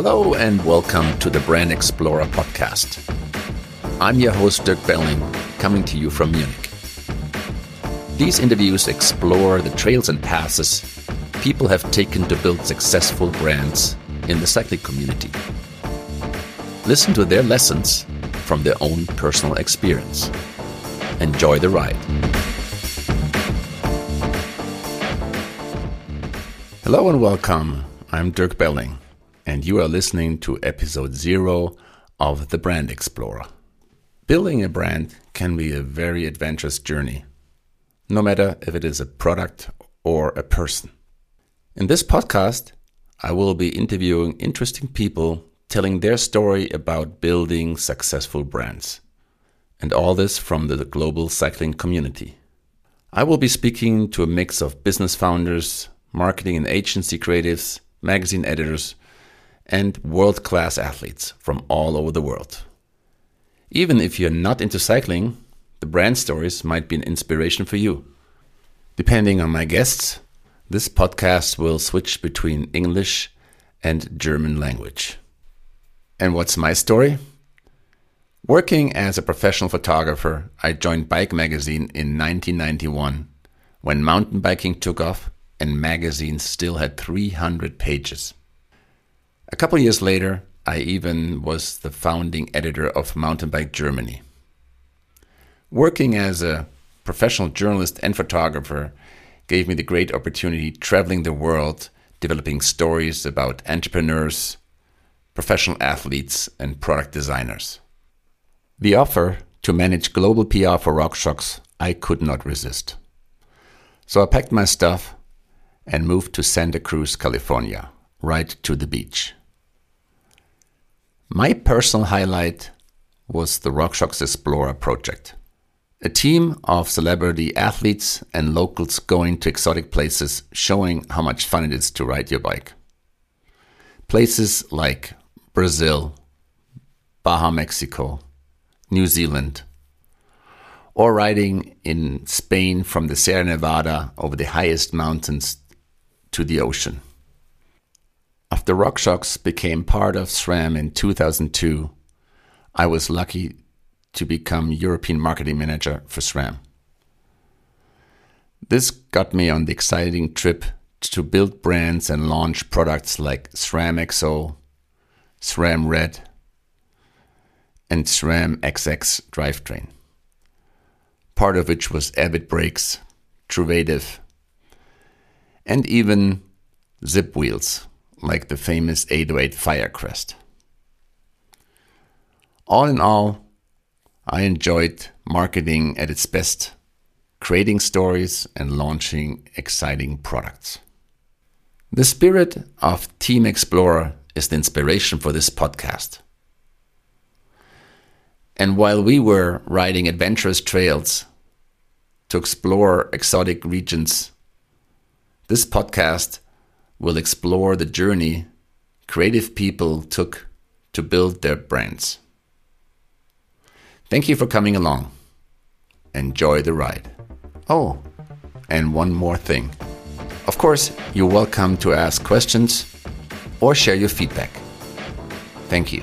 Hello and welcome to the Brand Explorer podcast. I'm your host, Dirk Belling, coming to you from Munich. These interviews explore the trails and passes people have taken to build successful brands in the cycling community. Listen to their lessons from their own personal experience. Enjoy the ride. Hello and welcome. I'm Dirk Belling, and you are listening to episode zero of The Brand Explorer. Building a brand can be a very adventurous journey, no matter if it is a product or a person. In this podcast, I will be interviewing interesting people telling their story about building successful brands. And all this from the global cycling community. I will be speaking to a mix of business founders, marketing and agency creatives, magazine editors, and world class athletes from all over the world. Even if you're not into cycling, the brand stories might be an inspiration for you. Depending on my guests, this podcast will switch between English and German language. And what's my story? Working as a professional photographer, I joined Bike Magazine in 1991 when mountain biking took off and magazines still had 300 pages. A couple years later, I even was the founding editor of Mountain Bike Germany. Working as a professional journalist and photographer gave me the great opportunity traveling the world, developing stories about entrepreneurs, professional athletes, and product designers. The offer to manage global PR for RockShox I could not resist. So I packed my stuff and moved to Santa Cruz, California, right to the beach. My personal highlight was the RockShox Explorer project. A team of celebrity athletes and locals going to exotic places showing how much fun it is to ride your bike. Places like Brazil, Baja Mexico, New Zealand, or riding in Spain from the Sierra Nevada over the highest mountains to the ocean. After RockShox became part of SRAM in 2002, I was lucky to become European marketing manager for SRAM. This got me on the exciting trip to build brands and launch products like SRAM XO, SRAM Red, and SRAM XX drivetrain, part of which was Avid Brakes, Truvativ, and even Zipp wheels, like the famous 808 Firecrest. All in all, I enjoyed marketing at its best, creating stories and launching exciting products. The spirit of Team Explorer is the inspiration for this podcast. And while we were riding adventurous trails to explore exotic regions this podcast will explore the journey creative people took to build their brands. Thank you for coming along. Enjoy the ride. Oh, and one more thing. Of course, you're welcome to ask questions or share your feedback. Thank you.